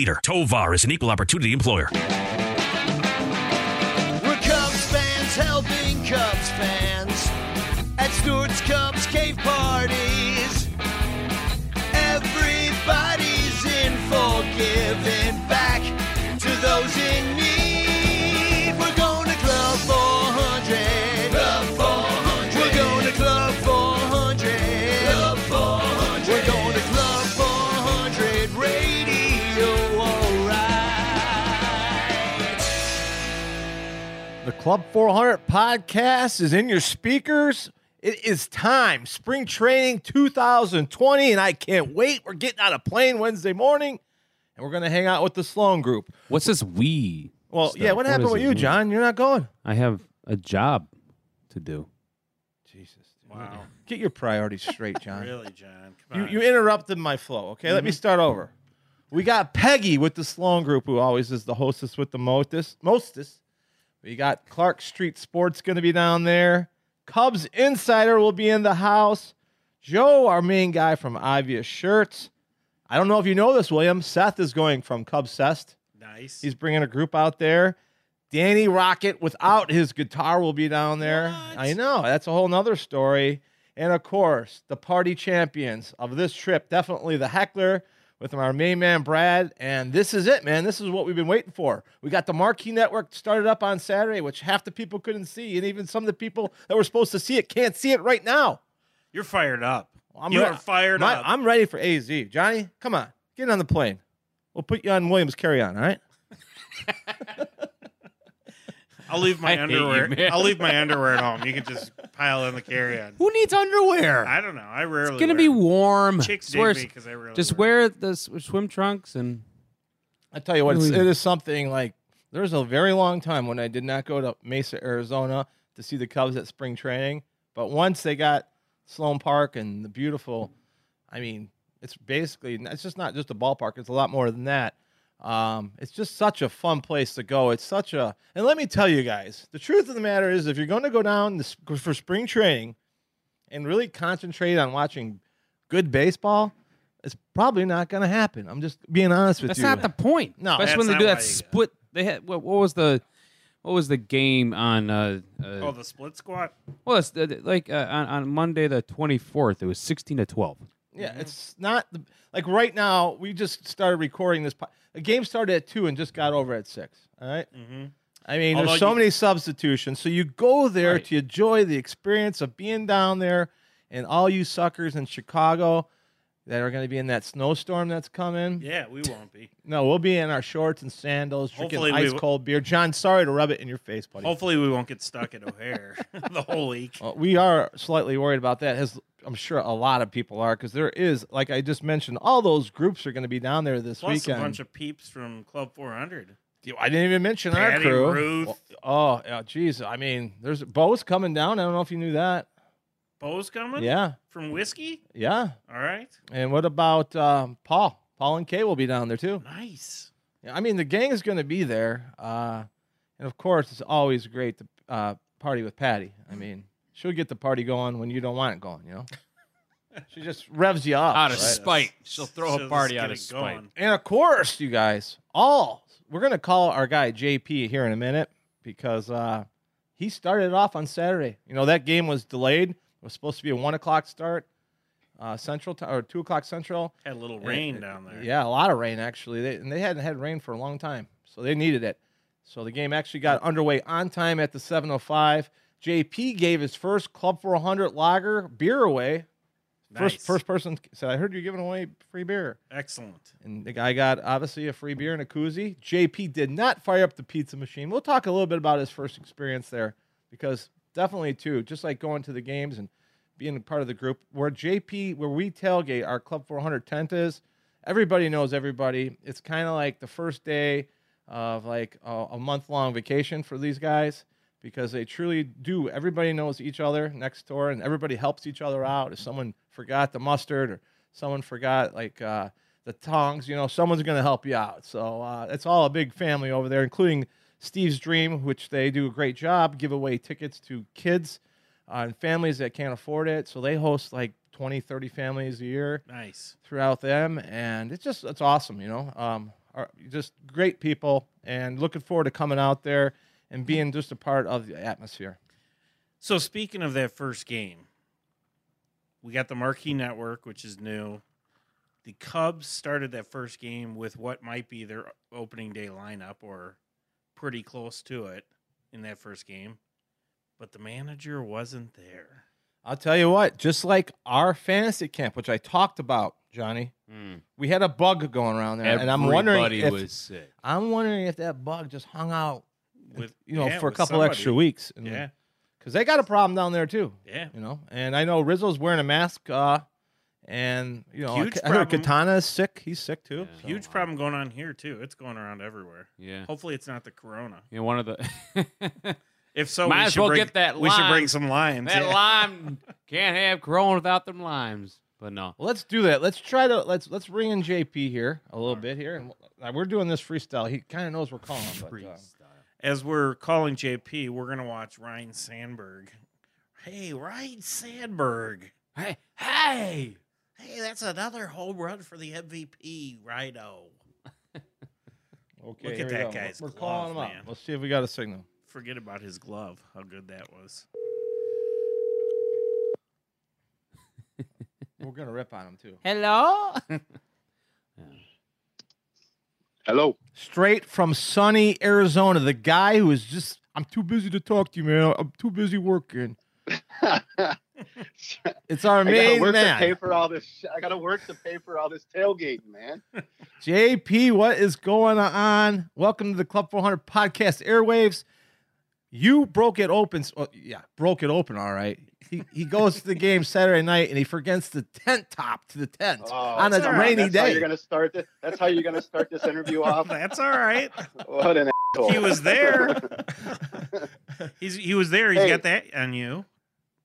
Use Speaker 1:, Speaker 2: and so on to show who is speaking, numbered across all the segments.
Speaker 1: leader. Tovar is an equal opportunity employer.
Speaker 2: Club 400
Speaker 3: podcast is in your speakers. It is time. Spring training 2020, and I can't wait. We're getting on a plane Wednesday morning, and we're going to hang out with the Sloan group.
Speaker 4: What's this we?
Speaker 3: Well,
Speaker 4: stuff?
Speaker 3: yeah, what happened with you,
Speaker 4: we?
Speaker 3: John? You're not going.
Speaker 4: I have a job to do.
Speaker 3: Jesus.
Speaker 5: Wow.
Speaker 3: Get your priorities straight, John.
Speaker 5: Really, John? Come
Speaker 3: You,
Speaker 5: on.
Speaker 3: you interrupted my flow. Okay, let me mm-hmm. start over. We got Peggy with the Sloan Group, who always is the hostess with the mostest. mostest. We got Clark Street Sports going to be down there. Cubs Insider will be in the house. Joe, our main guy from Ivia Shirts. I don't know if you know this, William. Seth is going from Cubs Cest.
Speaker 5: nice.
Speaker 3: He's bringing a group out there. Danny Rocket, without his guitar, will be down there. I know. That's a whole nother story. And of course, the party champions of this trip, definitely the heckler with our main man, Brad. And this is it, man. This is what we've been waiting for. We got the Marquee Network started up on Saturday, which half the people couldn't see. And even some of the people that were supposed to see it can't see it right now.
Speaker 5: You're fired up.
Speaker 3: I'm
Speaker 5: you
Speaker 3: re-
Speaker 5: are fired
Speaker 3: My-
Speaker 5: up.
Speaker 3: I'm ready for AZ. Johnny, come on. Get on the plane. We'll put you on Williams carry on, all right?
Speaker 5: I'll leave my
Speaker 4: I hate you,
Speaker 5: underwear. I'll leave my underwear at home. You can just pile in the carry-on.
Speaker 4: Who needs underwear?
Speaker 5: I don't know. I rarely.
Speaker 4: it's gonna
Speaker 5: wear
Speaker 4: be
Speaker 5: them.
Speaker 4: warm.
Speaker 5: Chicks
Speaker 4: Just
Speaker 5: dig
Speaker 4: wear,
Speaker 5: me because I rarely.
Speaker 4: just
Speaker 5: wear.
Speaker 4: wear the swim trunks and
Speaker 3: I tell you what, it's, it is something like there was a very long time when I did not go to Mesa, Arizona to see the Cubs at spring training. But once they got Sloan Park and the beautiful, I mean, it's basically, it's just not just a ballpark, it's a lot more than that. Um, it's just such a fun place to go. It's such a, and let me tell you guys, the truth of the matter is, if you're going to go down this, for spring training and really concentrate on watching good baseball, it's probably not going to happen. I'm just being honest with
Speaker 4: that's
Speaker 3: you.
Speaker 4: That's not the point.
Speaker 3: No,
Speaker 4: especially when they do that
Speaker 5: why you
Speaker 4: split. They had what, what was the what was the game on? Uh, uh,
Speaker 5: Oh, the split squad.
Speaker 4: well, it's uh, like uh, on, on Monday the twenty fourth. It was sixteen to twelve.
Speaker 3: Yeah, it's not the, like right now. We just started recording this. po- The game started at two and just got over at six. All right?
Speaker 5: Mm-hmm.
Speaker 3: I mean,
Speaker 5: Although
Speaker 3: there's so
Speaker 5: you-
Speaker 3: many substitutions. So you go there
Speaker 4: Right.
Speaker 3: to enjoy the experience of being down there, and all you suckers in Chicago that are going to be in that snowstorm that's coming.
Speaker 5: Yeah, we won't be.
Speaker 3: No, we'll be in our shorts and sandals, drinking
Speaker 5: Hopefully
Speaker 3: ice cold beer. John, sorry to rub it in your face, buddy.
Speaker 5: Hopefully, we won't get stuck at O'Hare the whole week.
Speaker 3: Well, we are slightly worried about that. As I'm sure a lot of people are, because there is, like I just mentioned, all those groups are going to be down there this
Speaker 5: Plus
Speaker 3: weekend.
Speaker 5: a bunch of peeps from Club 400.
Speaker 3: I didn't even mention our
Speaker 5: Patty,
Speaker 3: crew.
Speaker 5: Ruth.
Speaker 3: Well, Oh, yeah, geez. I mean, there's Bo's coming down. I don't know if you knew that.
Speaker 5: Bo's coming.
Speaker 3: Yeah,
Speaker 5: From whiskey.
Speaker 3: yeah.
Speaker 5: All right.
Speaker 3: And what about um, Paul? Paul and Kay will be down there too.
Speaker 5: Nice.
Speaker 3: Yeah, I mean, the gang is going to be there, uh, and of course, it's always great to uh, party with Patty. I mean, she'll get the party going when you don't want it going. You know, she just revs you up.
Speaker 4: Out of
Speaker 3: right?
Speaker 4: spite, she'll throw
Speaker 5: She'll
Speaker 4: a party out of spite.
Speaker 5: going.
Speaker 3: And of course, you guys, all we're gonna call our guy JP here in a minute because uh, he started off on Saturday. You know that game was delayed. It was supposed to be a one o'clock start, uh, Central time or two o'clock Central.
Speaker 5: Had a little
Speaker 3: And-
Speaker 5: rain down there.
Speaker 3: Yeah, a lot of rain actually. They, and they hadn't had rain for a long time, so they needed it. So the game actually got underway on time at the 7:05. JP gave his first Club 400 lager beer away. First, first person said, "I heard you're giving away free beer."
Speaker 5: Excellent.
Speaker 3: And the guy got obviously a free beer and a koozie. JP did not fire up the pizza machine. We'll talk a little bit about his first experience there because definitely too, just like going to the games and being a part of the group where JP, where we tailgate our Club 400 tent is, everybody knows everybody. It's kind of like the first day of like a, a month long vacation for these guys because they truly do. Everybody knows each other next door, and everybody helps each other out. If someone forgot the mustard or someone forgot like uh, the tongs, you know, someone's going to help you out. So uh, it's all a big family over there, including Steve's Dream, which they do a great job, give away tickets to kids uh, and families that can't afford it. So they host like 20, 30 families a year
Speaker 5: Nice.
Speaker 3: throughout them, and it's just it's awesome, you know. Um, are just great people, and looking forward to coming out there and being just a part of the atmosphere.
Speaker 5: So speaking of that first game, we got the Marquee Network, which is new. The Cubs started that first game with what might be their opening day lineup or pretty close to it in that first game. But the manager wasn't there.
Speaker 3: I'll tell you what, just like our fantasy camp, which I talked about, Johnny,
Speaker 4: Mm.
Speaker 3: we had a bug going around there, and I'm wondering
Speaker 4: Everybody
Speaker 3: if
Speaker 4: was sick.
Speaker 3: I'm wondering if that bug just hung out,
Speaker 5: With
Speaker 3: you know,
Speaker 5: yeah,
Speaker 3: for a couple
Speaker 5: somebody.
Speaker 3: extra weeks. And,
Speaker 5: Yeah.
Speaker 3: because they got a problem down there too.
Speaker 5: Yeah.
Speaker 3: you know. And I know Rizzo's wearing a mask, uh, and you know,
Speaker 5: Huge
Speaker 3: I heard. Katana is sick. He's sick too.
Speaker 4: Yeah.
Speaker 3: so,
Speaker 5: Huge
Speaker 3: uh,
Speaker 5: problem going on here too. It's going around everywhere.
Speaker 4: Yeah.
Speaker 5: Hopefully, it's not the corona.
Speaker 4: Yeah, one of the
Speaker 5: If so,
Speaker 4: Might
Speaker 5: we
Speaker 4: as
Speaker 5: should
Speaker 4: well
Speaker 5: bring,
Speaker 4: get that
Speaker 5: We should bring some limes.
Speaker 4: that
Speaker 5: yeah.
Speaker 4: lime can't have Corona without them limes. But no.
Speaker 3: Well, let's do that. Let's try to let's let's bring in JP here a little bit here, and we're doing this freestyle. He kind of knows we're calling, him, but, uh,
Speaker 4: Freestyle.
Speaker 5: As we're calling JP, we're gonna watch Ryne Sandberg. Hey, Ryne Sandberg.
Speaker 4: Hey, hey!
Speaker 5: Hey, that's another home run for the MVP, Ryno.
Speaker 3: okay,
Speaker 5: Look at
Speaker 3: we
Speaker 5: that
Speaker 3: go.
Speaker 5: guy's
Speaker 3: We're
Speaker 5: glove,
Speaker 3: calling him up. Let's see if we got a signal.
Speaker 5: Forget about his glove. How good that was.
Speaker 3: We're gonna rip on him too.
Speaker 4: Hello?
Speaker 6: Hello.
Speaker 3: Straight from sunny Arizona, the guy who is just I'm too busy to talk to you, man. I'm too busy working. It's our
Speaker 6: I gotta
Speaker 3: main
Speaker 6: work to pay for all this. sh- I gotta work to pay for all this tailgating, man.
Speaker 3: JP. What is going on? Welcome to the Club 400 podcast airwaves. You broke it open. Well, oh, yeah, broke it open. All right. He, he goes to the game Saturday night and he forgets the tent top to the tent
Speaker 6: Oh,
Speaker 3: on a
Speaker 5: right.
Speaker 3: rainy
Speaker 6: That's how
Speaker 3: day.
Speaker 6: you're gonna start this. That's how you're gonna start this interview off.
Speaker 5: That's all right.
Speaker 6: What an asshole.
Speaker 5: He was there. He's he was there. He's
Speaker 6: Hey.
Speaker 5: got that on you.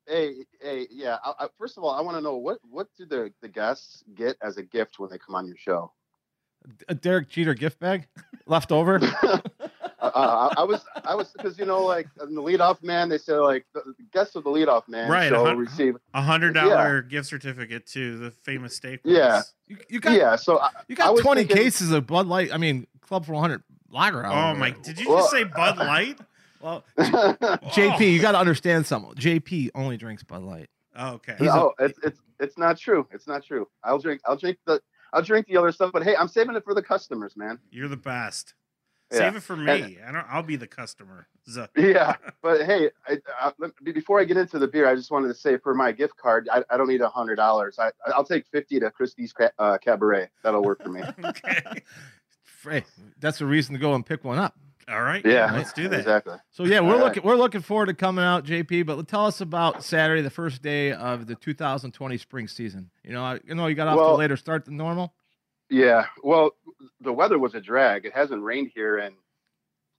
Speaker 6: hey, hey, yeah. I, I, first of all, I want to know what what do the the guests get as a gift when they come on your show?
Speaker 3: A Derek Jeter gift bag left over.
Speaker 6: uh, I, I was I was because you know like in the leadoff man they say like the the guests of the leadoff man
Speaker 5: Right,
Speaker 6: shall
Speaker 5: a hun-
Speaker 6: receive
Speaker 5: A hundred dollar gift certificate to the famous steak.
Speaker 6: Yeah.
Speaker 3: You, you got
Speaker 6: yeah. So I,
Speaker 3: you got
Speaker 6: was
Speaker 3: 20
Speaker 6: thinking-
Speaker 3: cases of Bud Light. I mean, Club 400 lager. out
Speaker 5: Oh my!
Speaker 3: there.
Speaker 5: Did you
Speaker 6: Well-
Speaker 5: just say Bud Light? Well,
Speaker 3: JP, you got to understand something. JP only drinks Bud Light.
Speaker 5: oh, okay.
Speaker 3: He's a-
Speaker 6: it's it's it's not true. It's not true. I'll drink I'll drink the I'll drink the other stuff, but hey, I'm saving it for the customers, man.
Speaker 5: You're the best.
Speaker 6: Yeah.
Speaker 5: Save it for me. I don't. I'll be the customer. Zuh.
Speaker 6: Yeah, but hey, I, I, let- before I get into the beer, I just wanted to say for my gift card, I, I don't need a hundred dollars. I I'll take fifty to Christie's uh, Cabaret. That'll work for me.
Speaker 5: Okay.
Speaker 3: Hey, that's a reason to go and pick one up.
Speaker 5: All right.
Speaker 6: Yeah,
Speaker 5: Let's do that.
Speaker 6: Exactly.
Speaker 3: So yeah, we're
Speaker 6: All right.
Speaker 3: looking we're looking forward to coming out, JP. But tell us about Saturday, the first day of the 2020 spring season. You know, I, you know, you got off to a
Speaker 6: Well-
Speaker 3: later start than normal.
Speaker 6: Yeah. Well, the weather was a drag. It hasn't rained here in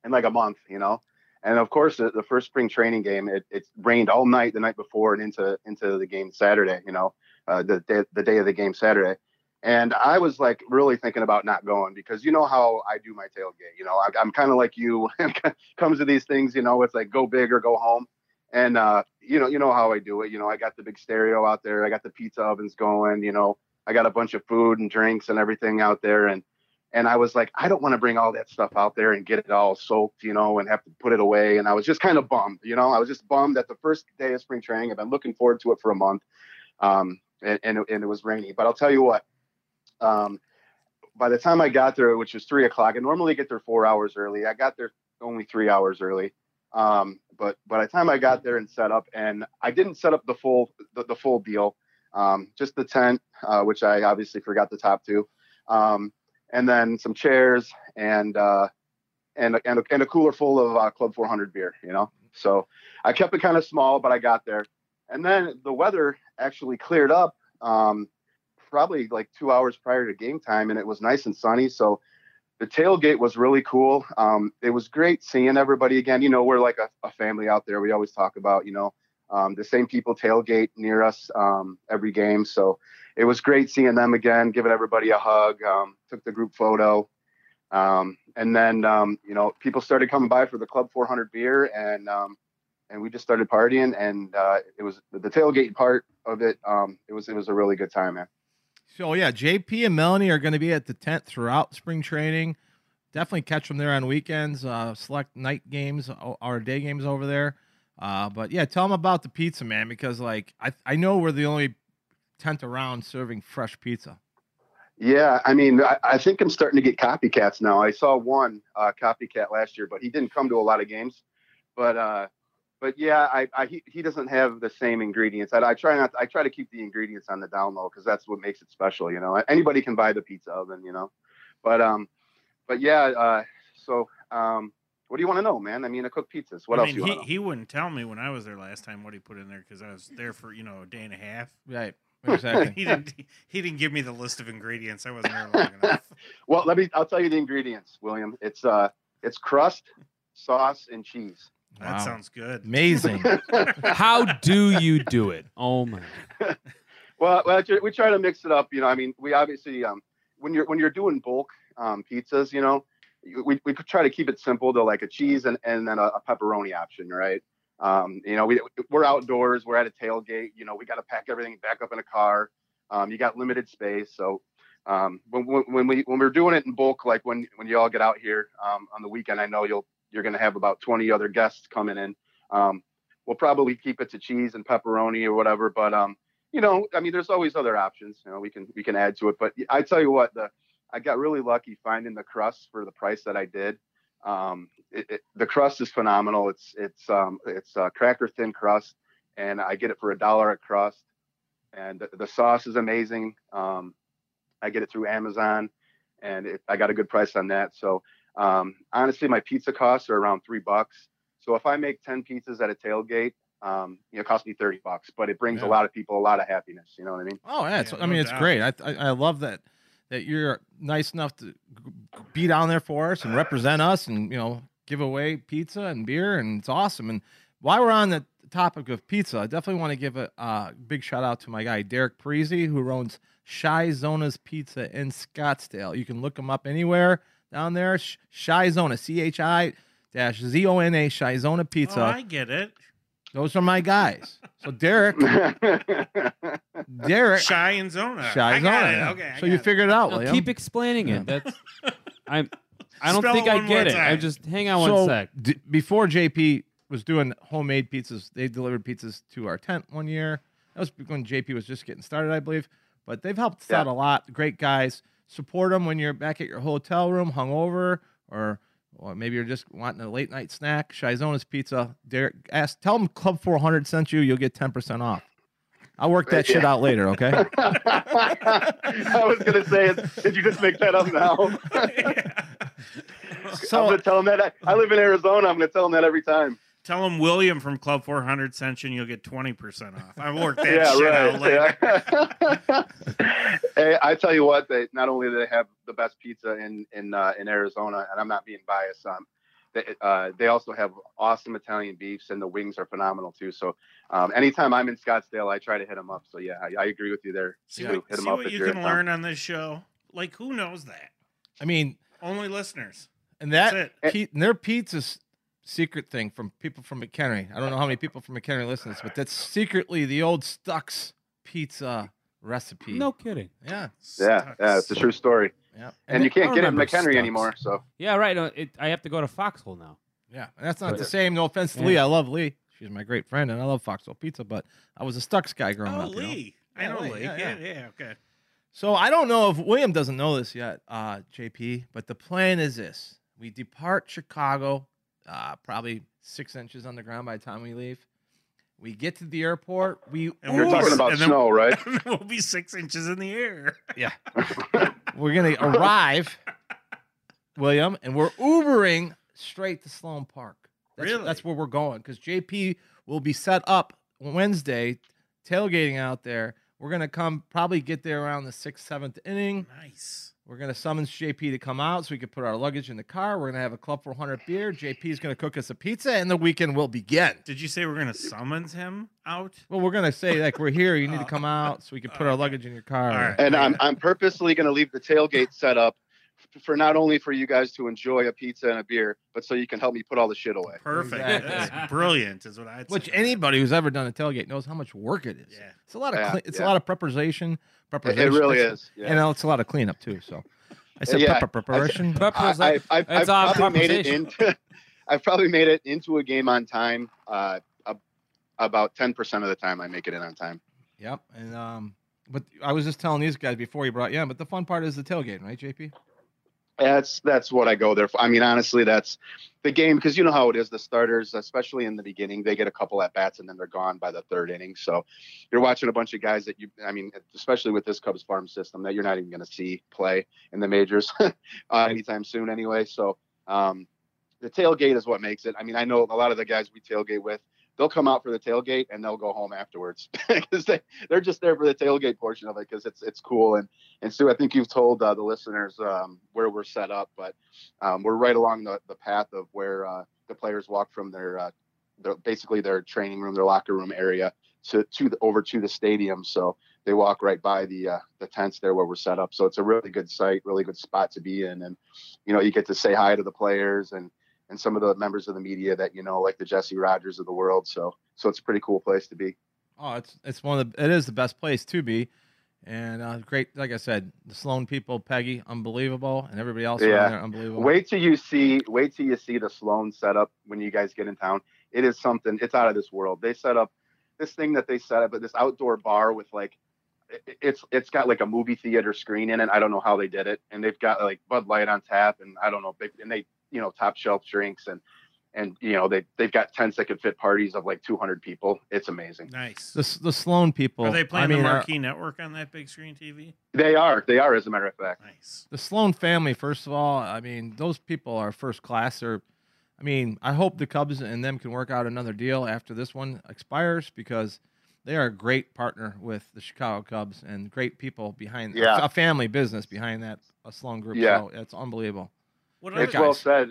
Speaker 6: in like a month, you know. And of course, the, the first spring training game, it, it rained all night the night before and into into the game Saturday. You know, uh, the day, the day of the game Saturday. And I was like really thinking about not going because you know how I do my tailgate. You know, I, I'm kind of like you. Comes to these things, you know, it's like go big or go home. And uh, you know, you know how I do it. You know, I got the big stereo out there. I got the pizza ovens going. You know, I got a bunch of food and drinks and everything out there. And and I was like, I don't want to bring all that stuff out there and get it all soaked, you know, and have to put it away. And I was just kind of bummed, you know, I was just bummed that the first day of spring training, I've been looking forward to it for a month. Um, and, and, and it was rainy, but I'll tell you what, um, by the time I got there, which was three o'clock, I normally get there four hours early. I got there only three hours early. Um, but by the time I got there and set up, and I didn't set up the full the, the full deal, um, just the tent, uh, which I obviously forgot the top two, um, and then some chairs and uh, and and a, and a cooler full of uh, Club 400 beer. You know, so I kept it kind of small, but I got there, and then the weather actually cleared up um, probably like two hours prior to game time, and it was nice and sunny. So the tailgate was really cool. Um, it was great seeing everybody again. You know, we're like a, a family out there. We always talk about, you know, um, the same people tailgate near us um, every game. So it was great seeing them again, giving everybody a hug. Um, took the group photo. Um, and then, um, you know, people started coming by for the Club 400 beer, and um, and we just started partying. And uh, it was the tailgate part of it. It was it was a really good time, man.
Speaker 3: So yeah, JP and Melanie are going to be at the tent throughout spring training. Definitely catch them there on weekends. Uh, select night games or day games over there. Uh, but yeah, tell them about the pizza, man, because like I I know we're the only tent around serving fresh pizza.
Speaker 6: Yeah, I mean, I, I think I'm starting to get copycats now. I saw one uh, copycat last year, but he didn't come to a lot of games. But uh, but yeah, I, I he, he doesn't have the same ingredients. I, I try not. I try to keep the ingredients on the down low because that's what makes it special. You know, anybody can buy the pizza oven. You know, but um, but yeah. Uh, so um, what do you want to know, man? I mean, I cook pizzas. What
Speaker 5: I
Speaker 6: else
Speaker 5: mean,
Speaker 6: you
Speaker 5: he,
Speaker 6: know?
Speaker 5: he wouldn't tell me when I was there last time what he put in there because I was there for you know a day and a half.
Speaker 3: Right. Exactly.
Speaker 5: he didn't he didn't give me the list of ingredients. I wasn't there long enough.
Speaker 6: Well, let me. I'll tell you the ingredients, William. It's uh, it's crust, sauce, and cheese.
Speaker 5: That
Speaker 3: Wow.
Speaker 5: sounds good.
Speaker 3: Amazing.
Speaker 4: How do you do it? Oh my!
Speaker 6: Well, well, we try to mix it up. You know, I mean, we obviously um, when you're when you're doing bulk um, pizzas, you know, we we could try to keep it simple to like a cheese and and then a, a pepperoni option, right? Um, you know, we we're outdoors, we're at a tailgate. You know, we got to pack everything back up in a car. Um, you got limited space, so um, when when when we when we're doing it in bulk, like when when you all get out here um, on the weekend, I know you'll you're going to have about 20 other guests coming in. Um, we'll probably keep it to cheese and pepperoni or whatever, but um, you know, I mean, there's always other options. You know, we can we can add to it. But I tell you what, the I got really lucky finding the crust for the price that I did. Um, it, it, the crust is phenomenal. It's it's um, it's uh, cracker thin crust, and I get it for a dollar a crust. And the, the sauce is amazing. Um, I get it through Amazon, and it, I got a good price on that. So um, honestly, my pizza costs are around three bucks. So if I make ten pizzas at a tailgate, um, you know, it costs me thirty bucks, but it brings
Speaker 3: Yeah.
Speaker 6: a lot of people a lot of happiness. You know what I mean?
Speaker 3: Oh, yeah. It's,
Speaker 5: Yeah,
Speaker 3: I mean,
Speaker 5: no
Speaker 3: it's
Speaker 5: doubt.
Speaker 3: great. I, I I love that that you're nice enough to be down there for us and represent us, and you know, give away pizza and beer, and it's awesome. And while we're on the topic of pizza, I definitely want to give a uh, big shout out to my guy Derek Parisi, who owns Chi-Zona's Pizza in Scottsdale. You can look him up anywhere down there. Sh- Chi-Zona, C H I dash Z O N A, Chi-Zona Pizza.
Speaker 5: Oh, I get it.
Speaker 3: Those are my guys. So Derek, Derek,
Speaker 5: Shy and Zona.
Speaker 3: Shy
Speaker 5: I
Speaker 3: Zona.
Speaker 5: got it. Okay. I
Speaker 3: so you
Speaker 5: got it.
Speaker 3: figured it out,
Speaker 4: No, keep explaining it. That's I'm. I don't
Speaker 5: Spell
Speaker 4: think I get it. I just hang on one sec.
Speaker 3: d- before JP was doing homemade pizzas, they delivered pizzas to our tent one year. That was when JP was just getting started, I believe. But they've helped us
Speaker 6: Yeah.
Speaker 3: out a lot. Great guys. Support them when you're back at your hotel room, hungover, or or maybe you're just wanting a late night snack. Chi-Zona's Pizza. Derek, ask, tell them Club 400 sent you. You'll get 10% off. I'll work that shit out later, okay?
Speaker 6: I was gonna say, did you just make that up now?
Speaker 3: So I'm
Speaker 6: gonna tell them that. I, I live in Arizona. I'm gonna tell them that every time.
Speaker 5: Tell them William from Club 400 sent you and you'll get 20% off. I worked that
Speaker 6: yeah,
Speaker 5: shit out later.
Speaker 6: right. Yeah. hey, I tell you what, they not only do they have the best pizza in in uh, in Arizona, and I'm not being biased. Um, they, uh, they also have awesome Italian beefs, and the wings are phenomenal too. So, um, anytime I'm in Scottsdale, I try to hit them up. So yeah, I, I agree with you there.
Speaker 5: See,
Speaker 6: You
Speaker 5: what,
Speaker 6: do hit 'em
Speaker 5: see
Speaker 6: up
Speaker 5: what you can
Speaker 6: in town.
Speaker 5: learn on this show? Like, who knows that?
Speaker 3: I mean,
Speaker 5: Only listeners.
Speaker 3: and that
Speaker 5: That's
Speaker 3: Pe- and their pizza's secret thing from people from McHenry. I don't know how many people from McHenry listen to this, but that's secretly the old Stucks pizza recipe.
Speaker 4: No kidding.
Speaker 3: Yeah.
Speaker 6: Yeah, yeah, it's a true story.
Speaker 3: Yeah.
Speaker 6: And you can't get it in McHenry
Speaker 4: Stucks.
Speaker 6: anymore. So
Speaker 4: Yeah, right. no, It, I have to go to Foxhole now.
Speaker 3: yeah. And that's not
Speaker 4: But-
Speaker 3: the same. No offense to
Speaker 4: Yeah.
Speaker 3: Lee. I love Lee. She's my great friend, and I love Foxhole Pizza. But I was a Stucks guy growing
Speaker 5: Oh,
Speaker 3: up. you know?
Speaker 5: Lee. I know
Speaker 3: Lee,
Speaker 5: Lee.
Speaker 3: yeah,
Speaker 5: Yeah,
Speaker 3: yeah.
Speaker 5: yeah, okay.
Speaker 3: So I don't know if William doesn't know this yet, uh, JP, but the plan is this: we depart Chicago, uh, probably six inches on the ground by the time we leave. We get to the airport. We
Speaker 5: And
Speaker 6: you're
Speaker 5: Ooh.
Speaker 6: talking about
Speaker 5: And then-
Speaker 6: snow, right?
Speaker 5: And then we'll be six inches in the air.
Speaker 3: Yeah, we're gonna arrive, William, and we're Ubering straight to Sloan Park. That's,
Speaker 5: Really?
Speaker 3: That's where we're going because JP will be set up Wednesday, tailgating out there. We're gonna come probably get there around the sixth, seventh inning.
Speaker 5: Nice.
Speaker 3: We're gonna summons JP to come out so we can put our luggage in the car. We're gonna have a Club 400 beer. JP's gonna cook us a pizza, and the weekend will begin.
Speaker 5: Did you say we're gonna summons him out?
Speaker 3: Well, we're gonna say like we're here. You need to come out so we can put our luggage in your car.
Speaker 5: All right.
Speaker 6: And I'm I'm purposely going to leave the tailgate set up f- for not only for you guys to enjoy a pizza and a beer, but so you can help me put all the shit away.
Speaker 5: Perfect.
Speaker 3: Exactly.
Speaker 5: Brilliant, is what I'd
Speaker 3: Which
Speaker 5: say.
Speaker 3: anybody who's ever done a tailgate knows how much work it is.
Speaker 5: Yeah.
Speaker 3: It's a lot of
Speaker 6: Yeah,
Speaker 3: cle- it's
Speaker 6: yeah.
Speaker 3: a lot of preparation.
Speaker 6: It,
Speaker 3: Preparation.
Speaker 6: it really
Speaker 3: it's-
Speaker 6: is. Yeah.
Speaker 3: And it's a lot of cleanup too. So I said
Speaker 6: Yeah,
Speaker 3: prep- preparation.
Speaker 4: Peppers,
Speaker 6: I, I, I've, I've probably made it into. I've probably made it into a game on time. Uh, about ten percent of the time, I make it in on time.
Speaker 3: Yep. And um, but I was just telling these guys before you brought you on, but the fun part is the tailgate, right, JP?
Speaker 6: That's that's what I go there for. I mean, honestly, that's the game because you know how it is. The starters, especially in the beginning, they get a couple at bats and then they're gone by the third inning. So you're watching a bunch of guys that you, I mean, especially with this Cubs farm system, that you're not even going to see play in the majors uh, anytime soon, anyway. So um, the tailgate is what makes it. I mean, I know a lot of the guys we tailgate with. They'll come out for the tailgate and they'll go home afterwards because they, they're just there for the tailgate portion of it because it's it's cool and and Sue, I think you've told uh, the listeners um, where we're set up, but um, we're right along the, the path of where uh, the players walk from their, uh, their basically their training room, their locker room area to to the, over to the stadium. So they walk right by the uh, the tents there where we're set up. So it's a really good site, really good spot to be in, and you know you get to say hi to the players and and some of the members of the media that you know, like the Jesse Rogers of the world. So so it's a pretty cool place to be.
Speaker 3: Oh, it's it's one of the it is the best place to be, and uh, great. Like I said, the Sloan people, Peggy, unbelievable, and everybody else
Speaker 6: Yeah.
Speaker 3: there, unbelievable.
Speaker 6: Wait till you see wait till you see the Sloan setup when you guys get in town. It is something. It's out of this world. They set up this thing that they set up at this outdoor bar with like it- it's it's got like a movie theater screen in it. I don't know how they did it, and they've got like Bud Light on tap, and I don't know, they, and they you know top shelf drinks and and you know they they've got tents that could fit parties of like 200 people. It's amazing.
Speaker 5: Nice.
Speaker 3: the S- the Sloan people.
Speaker 5: Are they playing
Speaker 3: I mean,
Speaker 5: the
Speaker 3: are-
Speaker 5: marquee network on that big screen TV?
Speaker 6: They are they are as a matter of fact.
Speaker 5: Nice.
Speaker 3: the Sloan family, first of all, I mean, those people are first class. They're, I mean, I hope the Cubs and them can work out another deal after this one expires because they are a great partner with the Chicago Cubs and great people behind
Speaker 6: Yeah.
Speaker 3: a family business behind that a Sloan group.
Speaker 6: Yeah.
Speaker 3: So it's unbelievable.
Speaker 5: What
Speaker 6: It's
Speaker 5: other,
Speaker 6: well said.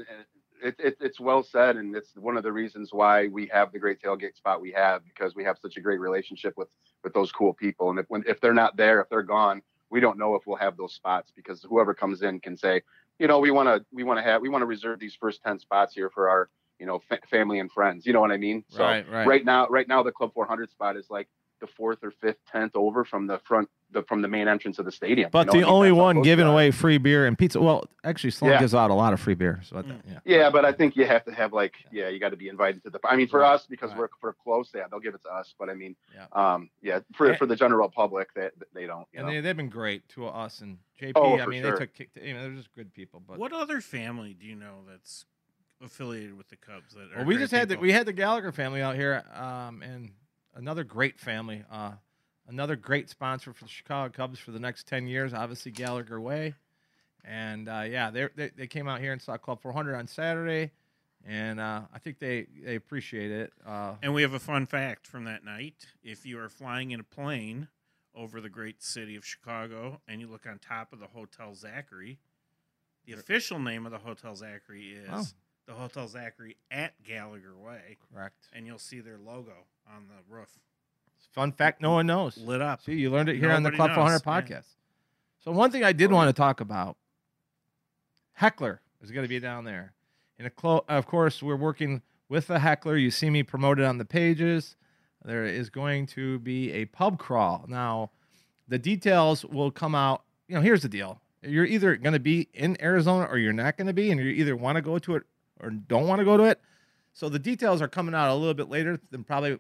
Speaker 6: It, it, it's well said, and it's one of the reasons why we have the great tailgate spot we have because we have such a great relationship with with those cool people. And if when if they're not there, if they're gone, we don't know if we'll have those spots because whoever comes in can say, you know, we want to we want to have we want to reserve these first ten spots here for our you know fa- family and friends. You know what I mean? So
Speaker 3: right, right.
Speaker 6: right now, right now, the Club 400 spot is like the fourth or fifth tenth over from the front the from the main entrance of the stadium.
Speaker 3: But
Speaker 6: you know,
Speaker 3: the
Speaker 6: I mean,
Speaker 3: only one giving
Speaker 6: we
Speaker 3: away free beer and pizza. Well, actually, Sloan
Speaker 6: Yeah.
Speaker 3: gives out a lot of free beer. So I
Speaker 5: Mm.
Speaker 3: think, yeah.
Speaker 6: Yeah, but I think you have to have like, yeah, you got to be invited to the. I mean, for
Speaker 3: Right,
Speaker 6: us because
Speaker 3: right.
Speaker 6: we're we're close, yeah, they'll give it to us. But I mean,
Speaker 3: Yeah.
Speaker 6: um, yeah, for
Speaker 3: And-
Speaker 6: for the general public, they they don't. You
Speaker 3: And
Speaker 6: know?
Speaker 3: they, they've been great to us and JP.
Speaker 6: Oh,
Speaker 3: I mean,
Speaker 6: sure.
Speaker 3: they took, kick- you know, they're just good people. But
Speaker 5: what other family do you know that's affiliated with the Cubs? That are
Speaker 3: Well, we
Speaker 5: great
Speaker 3: just had the, we had the Gallagher family out here, um, and another great family, uh, another great sponsor for the Chicago Cubs for the next ten years. Obviously, Gallagher Way, and uh, yeah, they, they they came out here and saw Club 400 on Saturday, and uh, I think they they appreciate it. Uh,
Speaker 5: And we have a fun fact from that night. If you are flying in a plane over the great city of Chicago and you look on top of the Hotel Zachary, the official name of the Hotel Zachary is
Speaker 3: Oh.
Speaker 5: the Hotel Zachary at Gallagher Way,
Speaker 3: correct.
Speaker 5: and you'll see their logo on the roof
Speaker 3: Fun fact, no one knows.
Speaker 5: lit up.
Speaker 3: See, you learned it here on the
Speaker 5: Nobody
Speaker 3: Club 400 podcast.
Speaker 5: yeah.
Speaker 3: So one thing I did want to talk about, Heckler is going to be down there. And a clo- of course, we're working with the Heckler. You see me promoted on the pages. There is going to be a pub crawl. Now, the details will come out. You know, here's the deal. You're either going to be in Arizona or you're not going to be, and you either want to go to it or don't want to go to it. So the details are coming out a little bit later than probably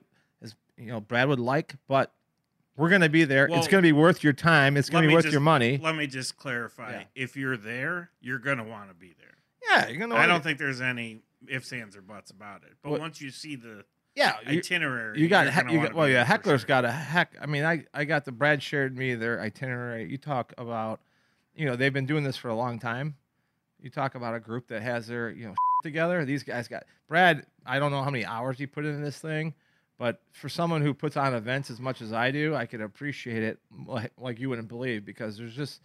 Speaker 3: you know Brad would like, but we're going to be there.
Speaker 5: Well,
Speaker 3: it's going to be worth your time. It's going to be worth
Speaker 5: just-
Speaker 3: your money.
Speaker 5: Let me just clarify.
Speaker 3: Yeah.
Speaker 5: If you're there, you're going to want to be there.
Speaker 3: Yeah, you're going to.
Speaker 5: I don't think there's any ifs, ands, or buts about it. But
Speaker 3: What-
Speaker 5: once you see the
Speaker 3: Yeah,
Speaker 5: itinerary,
Speaker 3: you got. He- you got well, yeah. Heckler's
Speaker 5: sure.
Speaker 3: got a heck. I mean, I I got the Brad shared me their itinerary. You talk about, you know, they've been doing this for a long time. You talk about a group that has their you know together. These guys got Brad. I don't know how many hours he put into this thing, But for someone who puts on events as much as I do, I could appreciate it like, like you wouldn't believe because there's just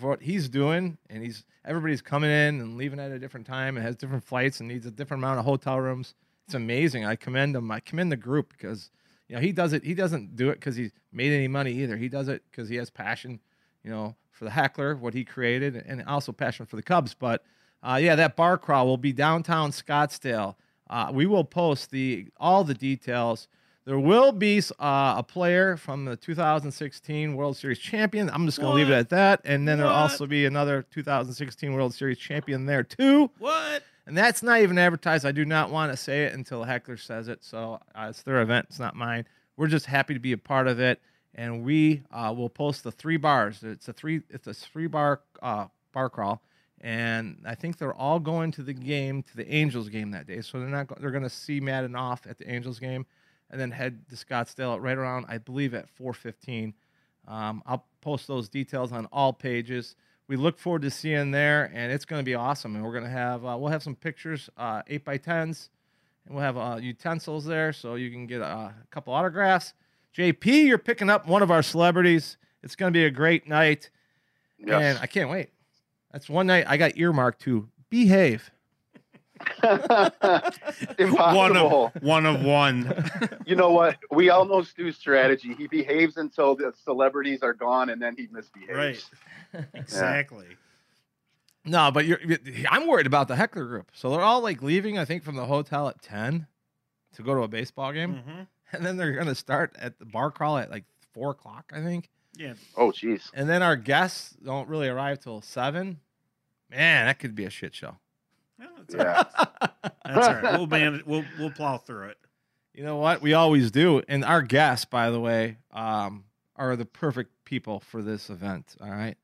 Speaker 3: what he's doing, and he's everybody's coming in and leaving at a different time and has different flights and needs a different amount of hotel rooms. It's amazing. I commend him. I commend the group because you know he does it. He doesn't do it because he's made any money either. He does it because he has passion, you know, for the heckler, what he created, and also passion for the Cubs. But uh, yeah, that bar crawl will be downtown Scottsdale. Uh, we will post the all the details. There will be uh, a player from the 2016 World Series champion. I'm just going to leave it at that. And then there'll also be another 2016 World Series champion there too.
Speaker 5: What?
Speaker 3: And that's not even advertised. I do not want to say it until heckler says it. So uh, it's their event. It's not mine. We're just happy to be a part of it. And we uh, will post the three bars. It's a three. It's a three bar uh, bar crawl. And I think they're all going to the game, to the Angels game that day. So they're not. They're going to see Maddon off at the Angels game, and then head to Scottsdale at right around, I believe, at 4:15. Um, I'll post those details on all pages. We look forward to seeing there, and it's going to be awesome. And we're going to have uh, we'll have some pictures, uh, eight by tens, and we'll have uh, utensils there, so you can get uh, a couple autographs. JP, you're picking up one of our celebrities. It's going to be a great night, and I can't wait. That's one night I got earmarked to behave.
Speaker 6: Impossible.
Speaker 5: One of one of one.
Speaker 6: you know what? We all know Stu's strategy. He behaves until the celebrities are gone, and then he misbehaves.
Speaker 5: right. Exactly.
Speaker 3: No, but you're, you- I'm worried about the heckler group. So they're all like leaving, I think, from the hotel at 10 to go to a baseball game.
Speaker 5: hmm
Speaker 3: And then they're going to start at the bar crawl at like four o'clock, I think.
Speaker 5: Yeah.
Speaker 6: Oh, jeez.
Speaker 3: And then our guests don't really arrive till seven. Man, that could be a shit show.
Speaker 5: Well, that's, all right.
Speaker 6: Yeah.
Speaker 5: that's all right. We'll manage. We'll we'll plow through it.
Speaker 3: You know what? We always do. And our guests, by the way, um, are the perfect people for this event. All right.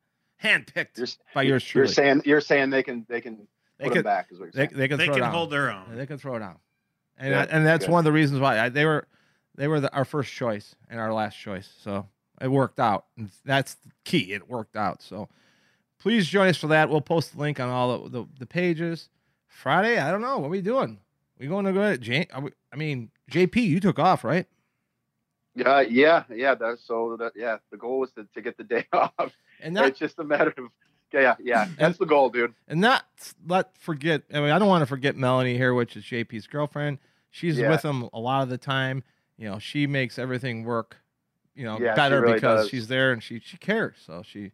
Speaker 3: Handpicked
Speaker 6: You're,
Speaker 3: by yours truly.
Speaker 6: you're saying you're saying they can they can
Speaker 3: they
Speaker 6: put
Speaker 3: could,
Speaker 6: him back is what you're
Speaker 3: they,
Speaker 6: saying.
Speaker 3: they can
Speaker 5: They can
Speaker 3: down.
Speaker 5: hold their
Speaker 3: Yeah,
Speaker 5: own.
Speaker 3: they can throw it down. And,
Speaker 6: Good,
Speaker 3: and that's
Speaker 6: good.
Speaker 3: one of the reasons why I, they were they were the, our first choice and our last choice. So it worked out. And that's the key. It worked out. So please join us for that. We'll post the link on all the, the, the pages. Friday, I don't know. What are we doing? We going to go to J- I mean, JP, you took off, right?
Speaker 6: Yeah, yeah, yeah. That's so that yeah. The goal was to, to get the day off.
Speaker 3: And not
Speaker 6: it's just a matter of yeah, yeah. That's the goal, dude.
Speaker 3: and not let forget. I mean, I don't want to forget Melanie here, which is JP's girlfriend. She's
Speaker 6: Yeah.
Speaker 3: with him a lot of the time. You know, she makes everything work. You know,
Speaker 6: Yeah,
Speaker 3: better
Speaker 6: really
Speaker 3: because
Speaker 6: does.
Speaker 3: she's there and she she cares. So she,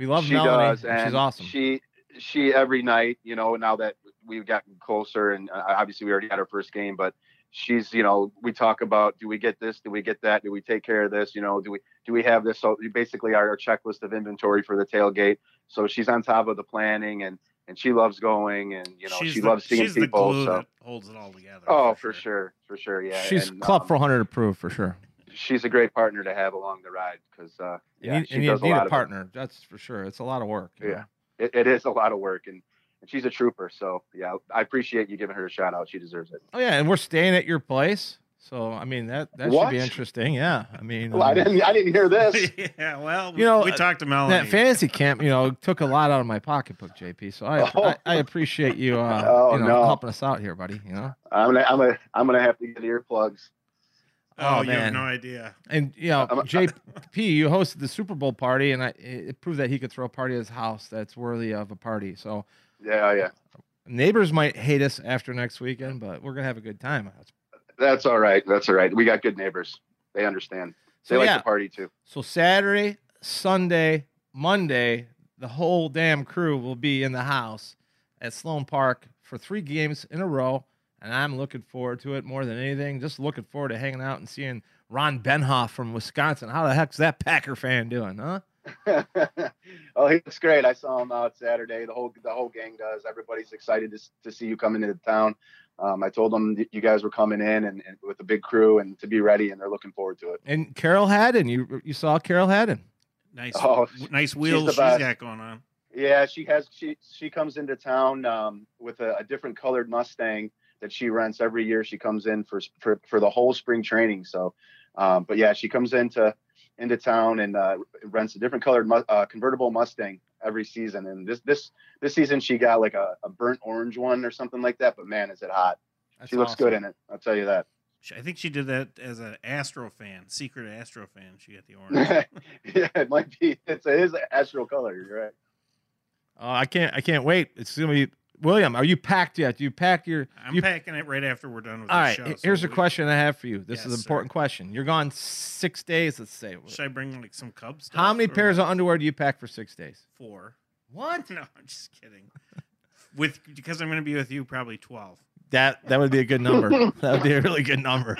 Speaker 3: we love
Speaker 6: she
Speaker 3: Melanie.
Speaker 6: does,
Speaker 3: and she's awesome.
Speaker 6: She she every night, you know, now that we've gotten closer, and uh, obviously we already had our first game, but she's, you know, we talk about do we get this, do we get that, do we take care of this, you know, do we do we have this? So basically, our, our checklist of inventory for the tailgate. So she's on top of the planning, and and she loves going, and you know,
Speaker 5: she's
Speaker 6: she
Speaker 5: the,
Speaker 6: loves seeing
Speaker 5: she's
Speaker 6: people.
Speaker 5: the glue
Speaker 6: so
Speaker 5: that holds it all together.
Speaker 6: oh, for sure, for sure, yeah.
Speaker 3: she's
Speaker 6: and,
Speaker 3: Club
Speaker 6: um,
Speaker 3: 400 approved for sure.
Speaker 6: She's a great partner to have along the ride because uh,
Speaker 3: You
Speaker 6: yeah,
Speaker 3: need,
Speaker 6: she
Speaker 3: and you
Speaker 6: does
Speaker 3: need
Speaker 6: a
Speaker 3: a,
Speaker 6: lot of
Speaker 3: partner. That's for sure. It's a lot of work. you
Speaker 6: Yeah. It, it is a lot of work, and, and she's a trooper. So yeah, I appreciate you giving her a shout out. She deserves it.
Speaker 3: Oh yeah, and we're staying at your place. So I mean that that should be interesting. Yeah. I mean,
Speaker 6: Well, I
Speaker 3: um,
Speaker 6: didn't. I didn't hear this.
Speaker 5: yeah. Well,
Speaker 3: You know,
Speaker 5: we
Speaker 3: uh,
Speaker 5: talked to Melanie.
Speaker 3: that fantasy camp, you know, took a lot out of my pocketbook, JP. So I
Speaker 6: Oh.
Speaker 3: I, I appreciate you, uh,
Speaker 6: Oh,
Speaker 3: you know,
Speaker 6: no.
Speaker 3: helping us out here, buddy. You know,
Speaker 6: I'm gonna. I'm gonna. I'm gonna have to get earplugs.
Speaker 5: Oh,
Speaker 3: Oh,
Speaker 5: you have
Speaker 3: man.
Speaker 5: no idea.
Speaker 3: and you know, JP, you hosted the Super Bowl party, and I it proved that he could throw a party at his house that's worthy of a party. So
Speaker 6: Yeah, yeah.
Speaker 3: neighbors might hate us after next weekend, but we're gonna have a good time. That's-
Speaker 6: That's all right. That's all right. We got good neighbors. They understand. They
Speaker 3: So
Speaker 6: like
Speaker 3: yeah,
Speaker 6: to party too.
Speaker 3: so Saturday, Sunday, Monday, the whole damn crew will be in the house at Sloan Park for three games in a row. And I'm looking forward to it more than anything. Just looking forward to hanging out and seeing Ron Benhoff from Wisconsin. How the heck's that Packer fan doing, huh?
Speaker 6: oh, he looks great. I saw him out Saturday. The whole the whole gang does. Everybody's excited to, to see you coming into town. Um, I told them that you guys were coming in and, and with a big crew and to be ready, and they're looking forward to it.
Speaker 3: And Carol Haddon, you you saw Carol Haddon.
Speaker 5: Nice,
Speaker 6: Oh,
Speaker 5: nice wheels
Speaker 6: the
Speaker 5: she's
Speaker 6: best.
Speaker 5: got going on.
Speaker 6: Yeah, she has. She she comes into town um, with a, a different colored Mustang that she rents every year. She comes in for for for the whole spring training. So, um, but yeah, she comes into into town and uh, rents a different colored mu- uh, convertible Mustang every season. And this this this season she got like a, a burnt orange one or something like that. But man, is it hot!
Speaker 3: That's
Speaker 6: she looks
Speaker 3: awesome.
Speaker 6: good in it. I'll tell you that.
Speaker 5: I think she did that as an Astro fan, secret Astro fan. She got the orange.
Speaker 6: yeah, it might be. It's it is Astro color. You're right.
Speaker 3: Oh, I can't. I can't wait. It's gonna be William. Are you packed yet? Do you pack your?
Speaker 5: I'm
Speaker 3: you,
Speaker 5: packing it right after we're done with
Speaker 3: all
Speaker 5: the
Speaker 3: right.
Speaker 5: show.
Speaker 3: he-
Speaker 5: so
Speaker 3: Here's a
Speaker 5: we-
Speaker 3: question I have for you. This is an important question. You're gone six days. Let's say.
Speaker 5: Should I bring like some Cubs? Stuff
Speaker 3: How many
Speaker 5: or
Speaker 3: pairs
Speaker 5: what?
Speaker 3: of underwear do you pack for six days?
Speaker 5: Four.
Speaker 3: What?
Speaker 5: No, I'm just kidding. With because I'm going to be with you, probably twelve.
Speaker 3: That that would be a good number. that would be a really good number.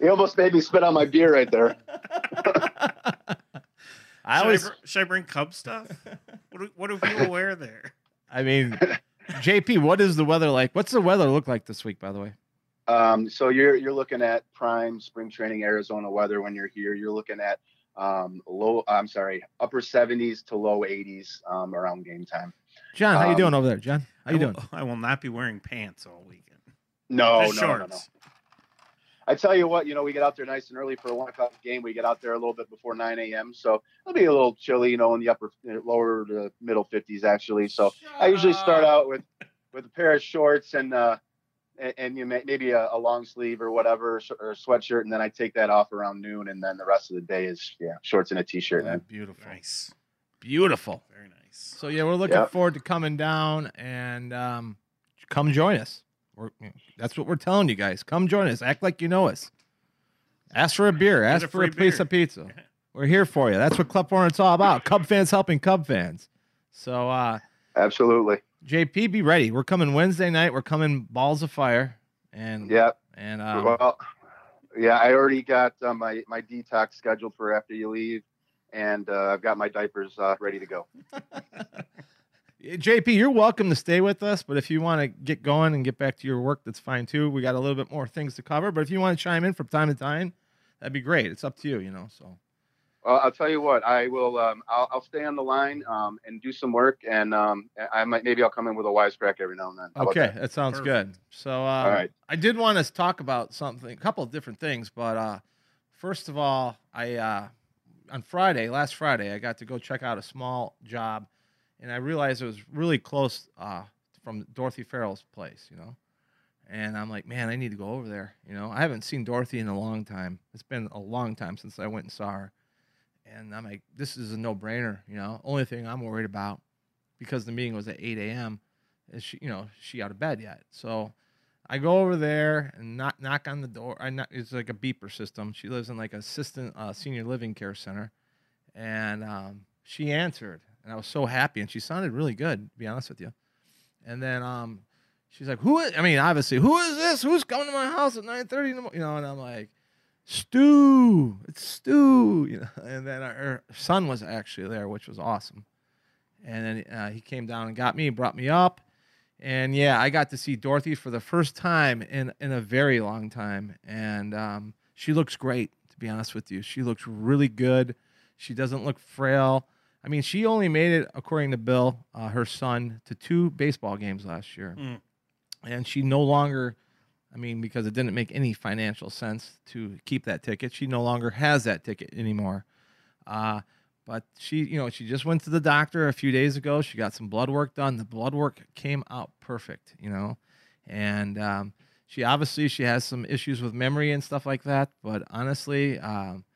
Speaker 6: You almost made me spit on my beer right there.
Speaker 3: I
Speaker 5: should,
Speaker 3: always.
Speaker 5: I, br- should I bring Cub stuff? what do, what do people wear there?
Speaker 3: I mean, JP, what is the weather like? What's the weather look like this week? By the way.
Speaker 6: Um, so you're you're looking at prime spring training Arizona weather when you're here. You're looking at um, low. I'm sorry, upper 70s to low 80s um, around game time.
Speaker 3: John, how you
Speaker 6: Um,
Speaker 3: doing over there? John, how you
Speaker 5: I will-
Speaker 3: doing?
Speaker 5: I will not be wearing pants all weekend.
Speaker 6: No, no, no, no,
Speaker 5: shorts.
Speaker 6: no. I tell you what, you know, we get out there nice and early for a one o'clock game. We get out there a little bit before 9 a.m. So it'll be a little chilly, you know, in the upper, lower to middle 50s actually. So I usually start out with with a pair of shorts and uh and, and you may, maybe a, a long sleeve or whatever or a sweatshirt, and then I take that off around noon, and then the rest of the day is yeah shorts and a t-shirt.
Speaker 3: Yeah,
Speaker 6: Then
Speaker 3: beautiful,
Speaker 5: Nice,
Speaker 3: beautiful.
Speaker 5: very nice.
Speaker 3: So yeah, we're looking
Speaker 6: Yep.
Speaker 3: forward to coming down and um, come join us. We're, that's what we're telling you guys. Come join us. Act like you know us. Ask for a beer. Ask
Speaker 5: a
Speaker 3: for a
Speaker 5: free
Speaker 3: piece
Speaker 5: beer.
Speaker 3: of pizza. We're here for you. That's what Club Hornet's all about. Cub fans helping Cub fans. So uh,
Speaker 6: absolutely,
Speaker 3: JP, be ready. We're coming Wednesday night. We're coming balls of fire. And
Speaker 6: yeah.
Speaker 3: and um,
Speaker 6: well, yeah, I already got uh, my my detox scheduled for after you leave, and uh, I've got my diapers uh, ready to go.
Speaker 3: JP, you're welcome to stay with us, but if you want to get going and get back to your work, that's fine too. We got a little bit more things to cover, but if you want to chime in from time to time, that'd be great. It's up to you, you know. So
Speaker 6: Well, I'll tell you what, I will. Um, I'll, I'll stay on the line um, and do some work, and um, I might maybe I'll come in with a wisecrack every now and then. How
Speaker 3: okay,
Speaker 6: that?
Speaker 3: that? sounds
Speaker 5: Perfect.
Speaker 3: good. So uh,
Speaker 6: right.
Speaker 3: I did want to talk about something, a couple of different things, but uh, first of all, I uh, on Friday, last Friday, I got to go check out a small job, and I realized it was really close uh, from Dorothy Farrell's place, you know. And I'm like, man, I need to go over there. You know, I haven't seen Dorothy in a long time. It's been a long time since I went and saw her. And I'm like, this is a no brainer. You know, only thing I'm worried about because the meeting was at 8 a.m. is she, you know, she out of bed yet? So I go over there and knock knock on the door. I knock, it's like a beeper system. She lives in like an assistant uh, senior living care center, and um, she answered, and I was so happy, and she sounded really good, to be honest with you. And then um, she's like, "Who is?" I mean, obviously, who is this? Who's coming to my house at 9:30 in the morning? You know, and I'm like, "Stu, it's Stu." You know, and then her son was actually there, which was awesome. And then uh, he came down and got me, brought me up. And yeah, I got to see Dorothy for the first time in, in a very long time. And um, she looks great, to be honest with you. She looks really good. She doesn't look frail. I mean, she only made it, according to Bill, uh, her son, to two baseball games last year.
Speaker 5: Mm.
Speaker 3: And she no longer, I mean, because it didn't make any financial sense to keep that ticket, she no longer has that ticket anymore. Uh, but she, you know, she just went to the doctor a few days ago. She got some blood work done. The blood work came out perfect, you know, and um, she obviously she has some issues with memory and stuff like that. But honestly, um,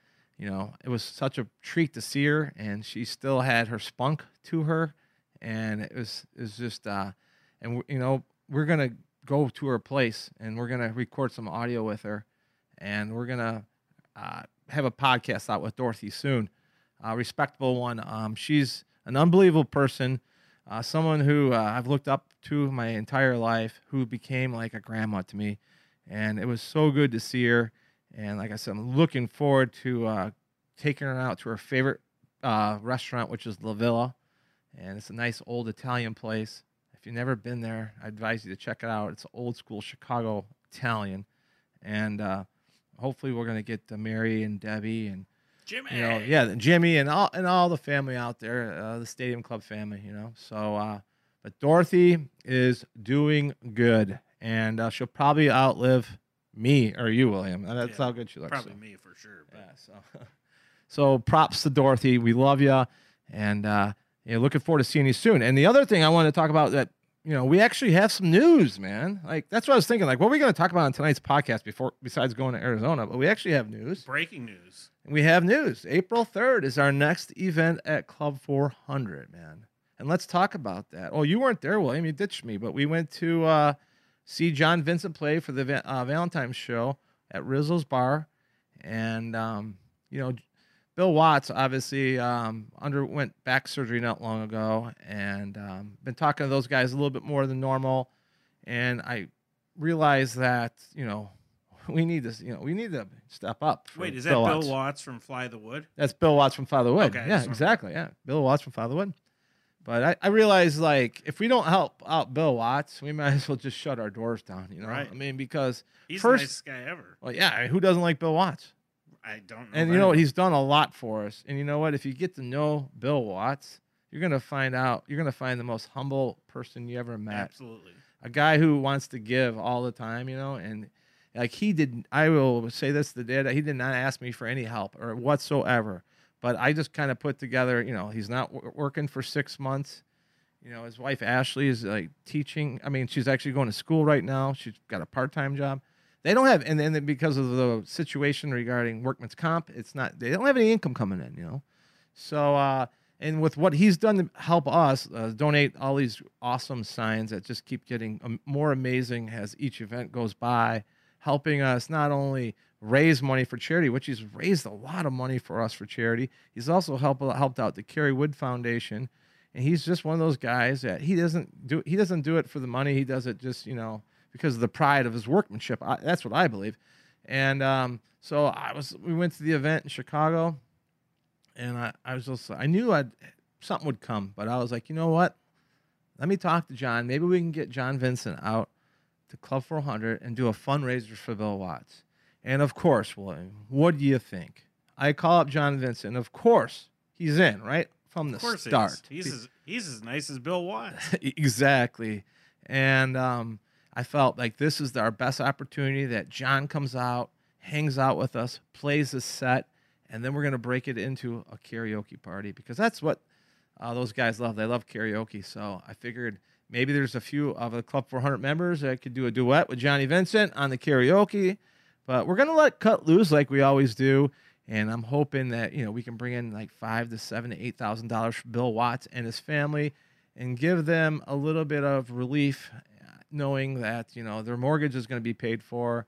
Speaker 3: you know, it was such a treat to see her, and she still had her spunk to her, and it was it was just, uh, and you know, we're gonna go to her place and we're gonna record some audio with her, and we're gonna uh, have a podcast out with Dorothy soon a respectable one. Um, she's an unbelievable person, uh, someone who uh, I've looked up to my entire life, who became like a grandma to me, and it was so good to see her. And like I said, I'm looking forward to uh, taking her out to her favorite uh, restaurant, which is La Villa, and it's a nice old Italian place. If you've never been there, I advise you to check it out. It's old school Chicago Italian, and uh, hopefully we're gonna get uh, Mary and Debbie and
Speaker 5: Jimmy.
Speaker 3: you know, yeah, Jimmy and all and all the family out there, uh, the Stadium Club family, you know. So, uh, but Dorothy is doing good, and uh, she'll probably outlive me or you, William. That's
Speaker 5: Yeah,
Speaker 3: how good she looks.
Speaker 5: Probably
Speaker 3: so.
Speaker 5: me for sure. But
Speaker 3: Yeah. So, so props to Dorothy. We love you, and uh, yeah, looking forward to seeing you soon. And the other thing I want to talk about that you know, we actually have some news, man. Like that's what I was thinking. Like, what are we going to talk about on tonight's podcast before besides going to Arizona? But we actually have news.
Speaker 5: Breaking news.
Speaker 3: We have news. April 3rd is our next event at Club 400, man. And let's talk about that. Oh, you weren't there, William. You ditched me, but we went to uh, see John Vincent play for the uh, Valentine's show at Rizzo's Bar. And, um, you know, Bill Watts obviously um, underwent back surgery not long ago and um, been talking to those guys a little bit more than normal. And I realized that, you know, we need this, you know, we need to step up.
Speaker 5: Wait, is that Bill
Speaker 3: Watts.
Speaker 5: Watts from Fly the Wood?
Speaker 3: That's Bill Watts from Fly the Wood.
Speaker 5: Okay,
Speaker 3: yeah, exactly. Yeah, Bill Watts from Fly the Wood. But I, I realize like if we don't help out Bill Watts, we might as well just shut our doors down. You know,
Speaker 5: Right.
Speaker 3: I mean, because
Speaker 5: He's
Speaker 3: First-
Speaker 5: the nicest guy ever.
Speaker 3: well, yeah, who doesn't like Bill Watts?
Speaker 5: I don't know.
Speaker 3: And you know what? He's done a lot for us. And you know what? If you get to know Bill Watts, you're gonna find out. You're gonna find the most humble person you ever met.
Speaker 5: Absolutely.
Speaker 3: a guy who wants to give all the time, you know, and like he did. I will say this: the day that he did not ask me for any help or whatsoever, but I just kind of put together. You know, he's not w- working for six months. You know, his wife Ashley is like teaching. I mean, she's actually going to school right now. She's got a part-time job. They don't have, and then because of the situation regarding workman's comp, it's not. They don't have any income coming in. You know, so uh, and with what he's done to help us uh, donate all these awesome signs that just keep getting um, more amazing as each event goes by, helping us not only raise money for charity, which he's raised a lot of money for us for charity. He's also helped helped out the Kerry Wood Foundation, and he's just one of those guys that he doesn't do he doesn't do it for the money. He does it just you know because of the pride of his workmanship. I, that's what I believe. And um, so I was we went to the event in Chicago and I, I was just I knew I'd something would come, but I was like, you know what? Let me talk to John. Maybe we can get John Vincent out to Club 400 and do a fundraiser for Bill Watts. And of course, William, what do you think? I call up John Vincent. Of course, he's in right from the
Speaker 5: Of course
Speaker 3: start.
Speaker 5: he is. He's as, he's as nice as Bill Watts.
Speaker 3: exactly. And um, I felt like this is our best opportunity that John comes out, hangs out with us, plays a set, and then we're going to break it into a karaoke party because that's what uh, those guys love. They love karaoke. So I figured maybe there's a few of the Club 400 members that could do a duet with Johnny Vincent on the karaoke. But we're going to let cut loose like we always do. And I'm hoping that you know we can bring in like five to seven to eight thousand dollars for Bill Watts and his family, and give them a little bit of relief, knowing that you know their mortgage is going to be paid for,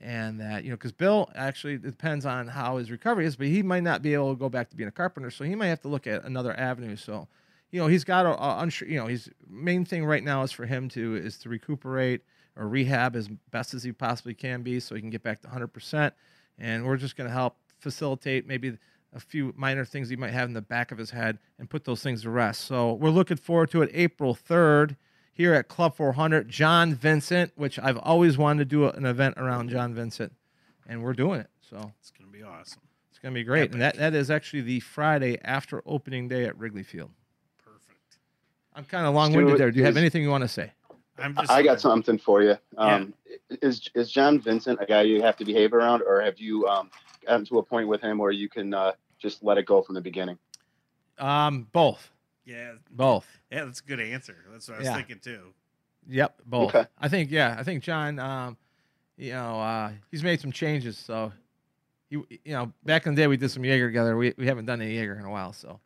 Speaker 3: and that you know because Bill actually depends on how his recovery is, but he might not be able to go back to being a carpenter, so he might have to look at another avenue. So, you know, he's got a, a unsure, you know, his main thing right now is for him to is to recuperate or rehab as best as he possibly can be, so he can get back to 100 percent. And we're just going to help facilitate maybe a few minor things he might have in the back of his head and put those things to rest. So we're looking forward to it April 3rd here at Club 400. John Vincent, which I've always wanted to do an event around John Vincent, and we're doing it. So
Speaker 5: It's gonna be awesome.
Speaker 3: it's going to be great. And that, that is actually the Friday after opening day at Wrigley Field.
Speaker 5: Perfect.
Speaker 3: I'm kind of long winded there. Do you have anything you want to say?
Speaker 5: I'm just.
Speaker 6: I got something for you. Um, Is is John Vincent a guy you have to behave around, or have you um, gotten to a point with him where you can uh, just let it go from the beginning?
Speaker 3: Um, both.
Speaker 5: Yeah.
Speaker 3: Both.
Speaker 5: Yeah, that's a good answer. That's what I was
Speaker 3: Yeah.
Speaker 5: thinking too.
Speaker 3: Yep, both.
Speaker 6: Okay.
Speaker 3: I think yeah, I think John um you know, uh he's made some changes so he you know, back in the day we did some Jaeger together. We we haven't done any Jaeger in a while, so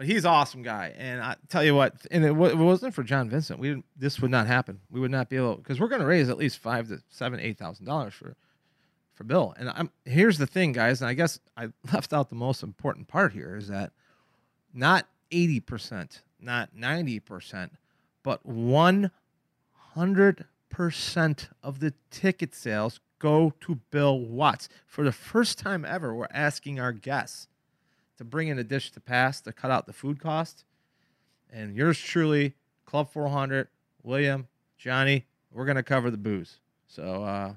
Speaker 3: but he's an awesome guy, and I tell you what, and it, wa- it wasn't for John Vincent. We this would not happen. We would not be able because we're going to raise at least five to seven, eight thousand dollars for for Bill. And I'm here's the thing, guys, and I guess I left out the most important part here is that not eighty percent, not ninety percent, but one hundred percent of the ticket sales go to Bill Watts. For the first time ever, we're asking our guests to bring in a dish to pass to cut out the food cost. And yours truly, Club 400, William, Johnny, we're going to cover the booze. So, uh,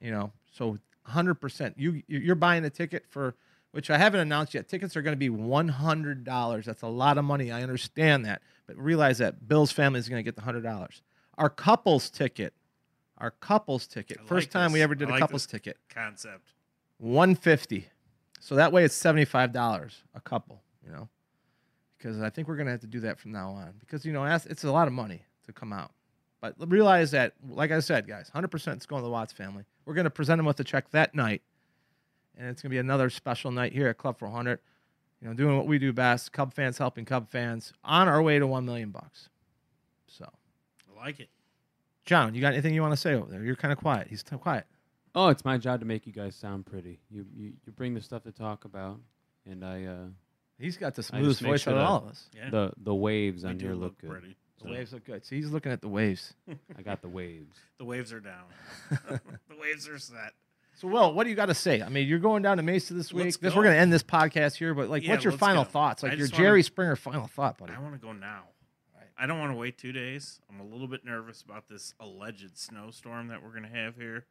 Speaker 3: you know, so 100%. You you're buying a ticket for which I haven't announced yet. Tickets are going to be $100. That's a lot of money. I understand that. But realize that Bill's family is going to get the $100. Our couples ticket, our couples ticket,
Speaker 5: I
Speaker 3: first
Speaker 5: like
Speaker 3: time we ever did
Speaker 5: I
Speaker 3: a
Speaker 5: like
Speaker 3: couples
Speaker 5: this.
Speaker 3: ticket,
Speaker 5: Concept.
Speaker 3: 150 so that way it's $75 a couple you know because i think we're going to have to do that from now on because you know it's a lot of money to come out. But realize that, like I said, guys, 100% it's going to the Watts family. We're going to present them with a check that night. And it's going to be another special night here at Club 400. You know, doing what we do best, Cub fans helping Cub fans on our way to 1 million bucks. So,
Speaker 5: I like it.
Speaker 3: John, you got anything you want to say over there? You're kind of quiet. He's t- quiet.
Speaker 4: Oh, it's my job to make you guys sound pretty. You you, you bring the stuff to talk about, and I uh,
Speaker 3: He's got the smoothest voice
Speaker 4: sure
Speaker 3: out of all of us.
Speaker 5: Yeah.
Speaker 4: the the waves on
Speaker 5: do
Speaker 4: here
Speaker 5: look
Speaker 4: look good.
Speaker 5: pretty.
Speaker 3: The
Speaker 5: So,
Speaker 3: waves look good. See, he's looking at the waves.
Speaker 4: I got the waves.
Speaker 5: the waves are down. the waves are set.
Speaker 3: So, Will, what do you got to say? I mean, you're going down to Mesa this week.
Speaker 5: Let's
Speaker 3: this,
Speaker 5: go.
Speaker 3: we're going to end this podcast here, but like,
Speaker 5: Yeah,
Speaker 3: what's your final
Speaker 5: go.
Speaker 3: thoughts? Like your
Speaker 5: just wanna-
Speaker 3: Jerry Springer final thought, buddy.
Speaker 5: I want to go now.
Speaker 3: Right.
Speaker 5: I don't want to wait two days. I'm a little bit nervous about this alleged snowstorm that we're going to have here.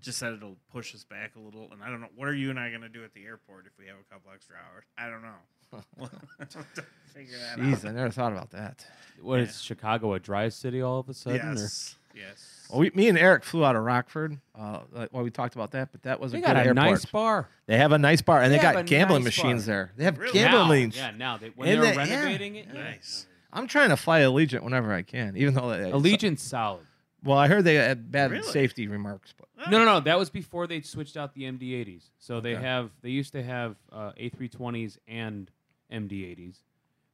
Speaker 5: Just said it'll push us back a little. And I don't know. What are you and I going to do at the airport if we have a couple extra hours? I don't know. We'll have to Figure that
Speaker 3: Jeez,
Speaker 5: out.
Speaker 3: I never thought about that.
Speaker 4: What is
Speaker 5: Yeah.
Speaker 4: Chicago a dry city all of a sudden? or-
Speaker 5: Yes. Yes.
Speaker 3: Well, we, me and Eric flew out of Rockford. Uh, well, we talked about that, but that was
Speaker 4: They
Speaker 3: a
Speaker 4: got
Speaker 3: good
Speaker 4: a
Speaker 3: airport.
Speaker 4: nice bar.
Speaker 3: They have a nice bar, and they,
Speaker 4: They
Speaker 3: got gambling
Speaker 4: nice
Speaker 3: machines
Speaker 4: bar.
Speaker 3: there. They have
Speaker 5: Really?
Speaker 3: gambling.
Speaker 4: Now, yeah, now they, when
Speaker 3: And
Speaker 4: they're
Speaker 3: they- yeah.
Speaker 4: renovating it. yeah.
Speaker 5: Nice.
Speaker 3: I'm trying to fly Allegiant whenever I can, even though they,
Speaker 4: Allegiant's solid.
Speaker 3: Well, I heard they had bad
Speaker 5: Really?
Speaker 3: safety remarks, but
Speaker 5: Oh,
Speaker 4: No, no, no. That was before they switched out the MD-80s. So they
Speaker 3: Okay.
Speaker 4: have they used to have uh, A320s and MD-80s,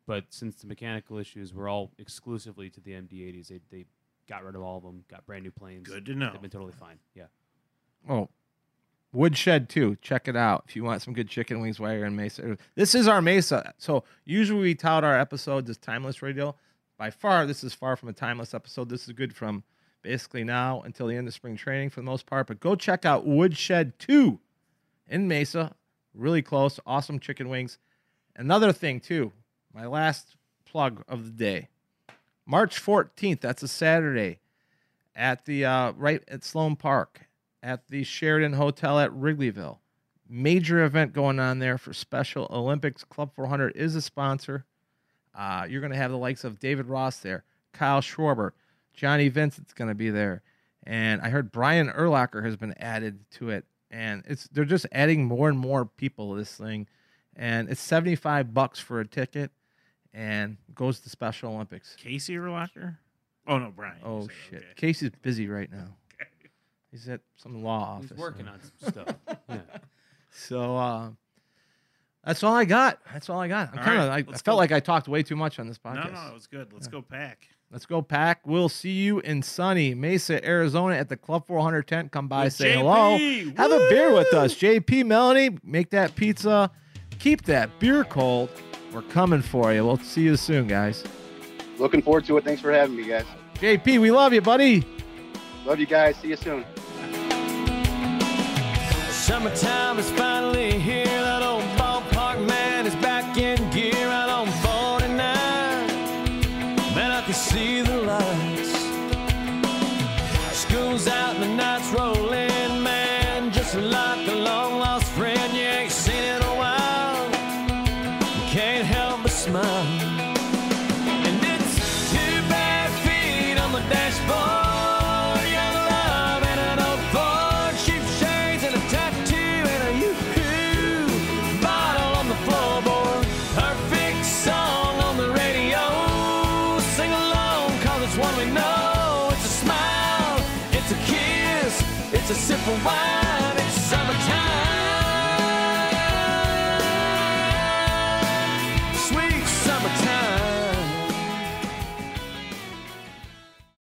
Speaker 4: but since the mechanical issues were all exclusively to the MD-80s, they they got rid of all of them, got brand new planes.
Speaker 5: Good to know.
Speaker 4: They've been totally fine. Yeah.
Speaker 3: oh, Woodshed too. Check it out if you want some good chicken wings while you're in Mesa. This is our Mesa. So usually we tout our episodes as timeless radio. By far, this is far from a timeless episode. This is good from basically now until the end of spring training for the most part. But go check out Woodshed 2 in Mesa. Really close. Awesome chicken wings. Another thing, too, my last plug of the day. March 14th, that's a Saturday, at the uh, right at Sloan Park at the Sheridan Hotel at Wrigleyville. Major event going on there for Special Olympics. Club 400 is a sponsor. Uh, you're going to have the likes of David Ross there, Kyle Schwarber, Johnny Vincent's going to be there, and I heard Brian Urlacher has been added to it. And it's they're just adding more and more people to this thing, and it's 75 bucks for a ticket, and goes to Special Olympics.
Speaker 5: Casey Urlacher? Oh, no, Brian.
Speaker 3: Oh
Speaker 5: said,
Speaker 3: shit,
Speaker 5: okay.
Speaker 3: Casey's busy right now. Okay. He's at some law office.
Speaker 4: He's working
Speaker 3: now.
Speaker 4: on some stuff. Yeah.
Speaker 3: So uh, that's all I got. That's all I got. I'm
Speaker 5: All
Speaker 3: kind of.
Speaker 5: right,
Speaker 3: I, I felt
Speaker 5: go.
Speaker 3: like I talked way too much on this
Speaker 5: No,
Speaker 3: podcast.
Speaker 5: no, it was good. Let's go pack.
Speaker 3: Let's go, Pack. We'll see you in sunny Mesa, Arizona, at the Club 400 tent. Come by,
Speaker 5: With
Speaker 3: say
Speaker 5: JP.
Speaker 3: hello, have a beer with us. JP, Melanie, make that pizza, keep that beer cold. We're coming for you. We'll see you soon, guys.
Speaker 6: Looking forward to it. Thanks for having me, guys.
Speaker 3: JP, we love you, buddy.
Speaker 6: Love you guys. See you soon.
Speaker 2: Summertime is finally here.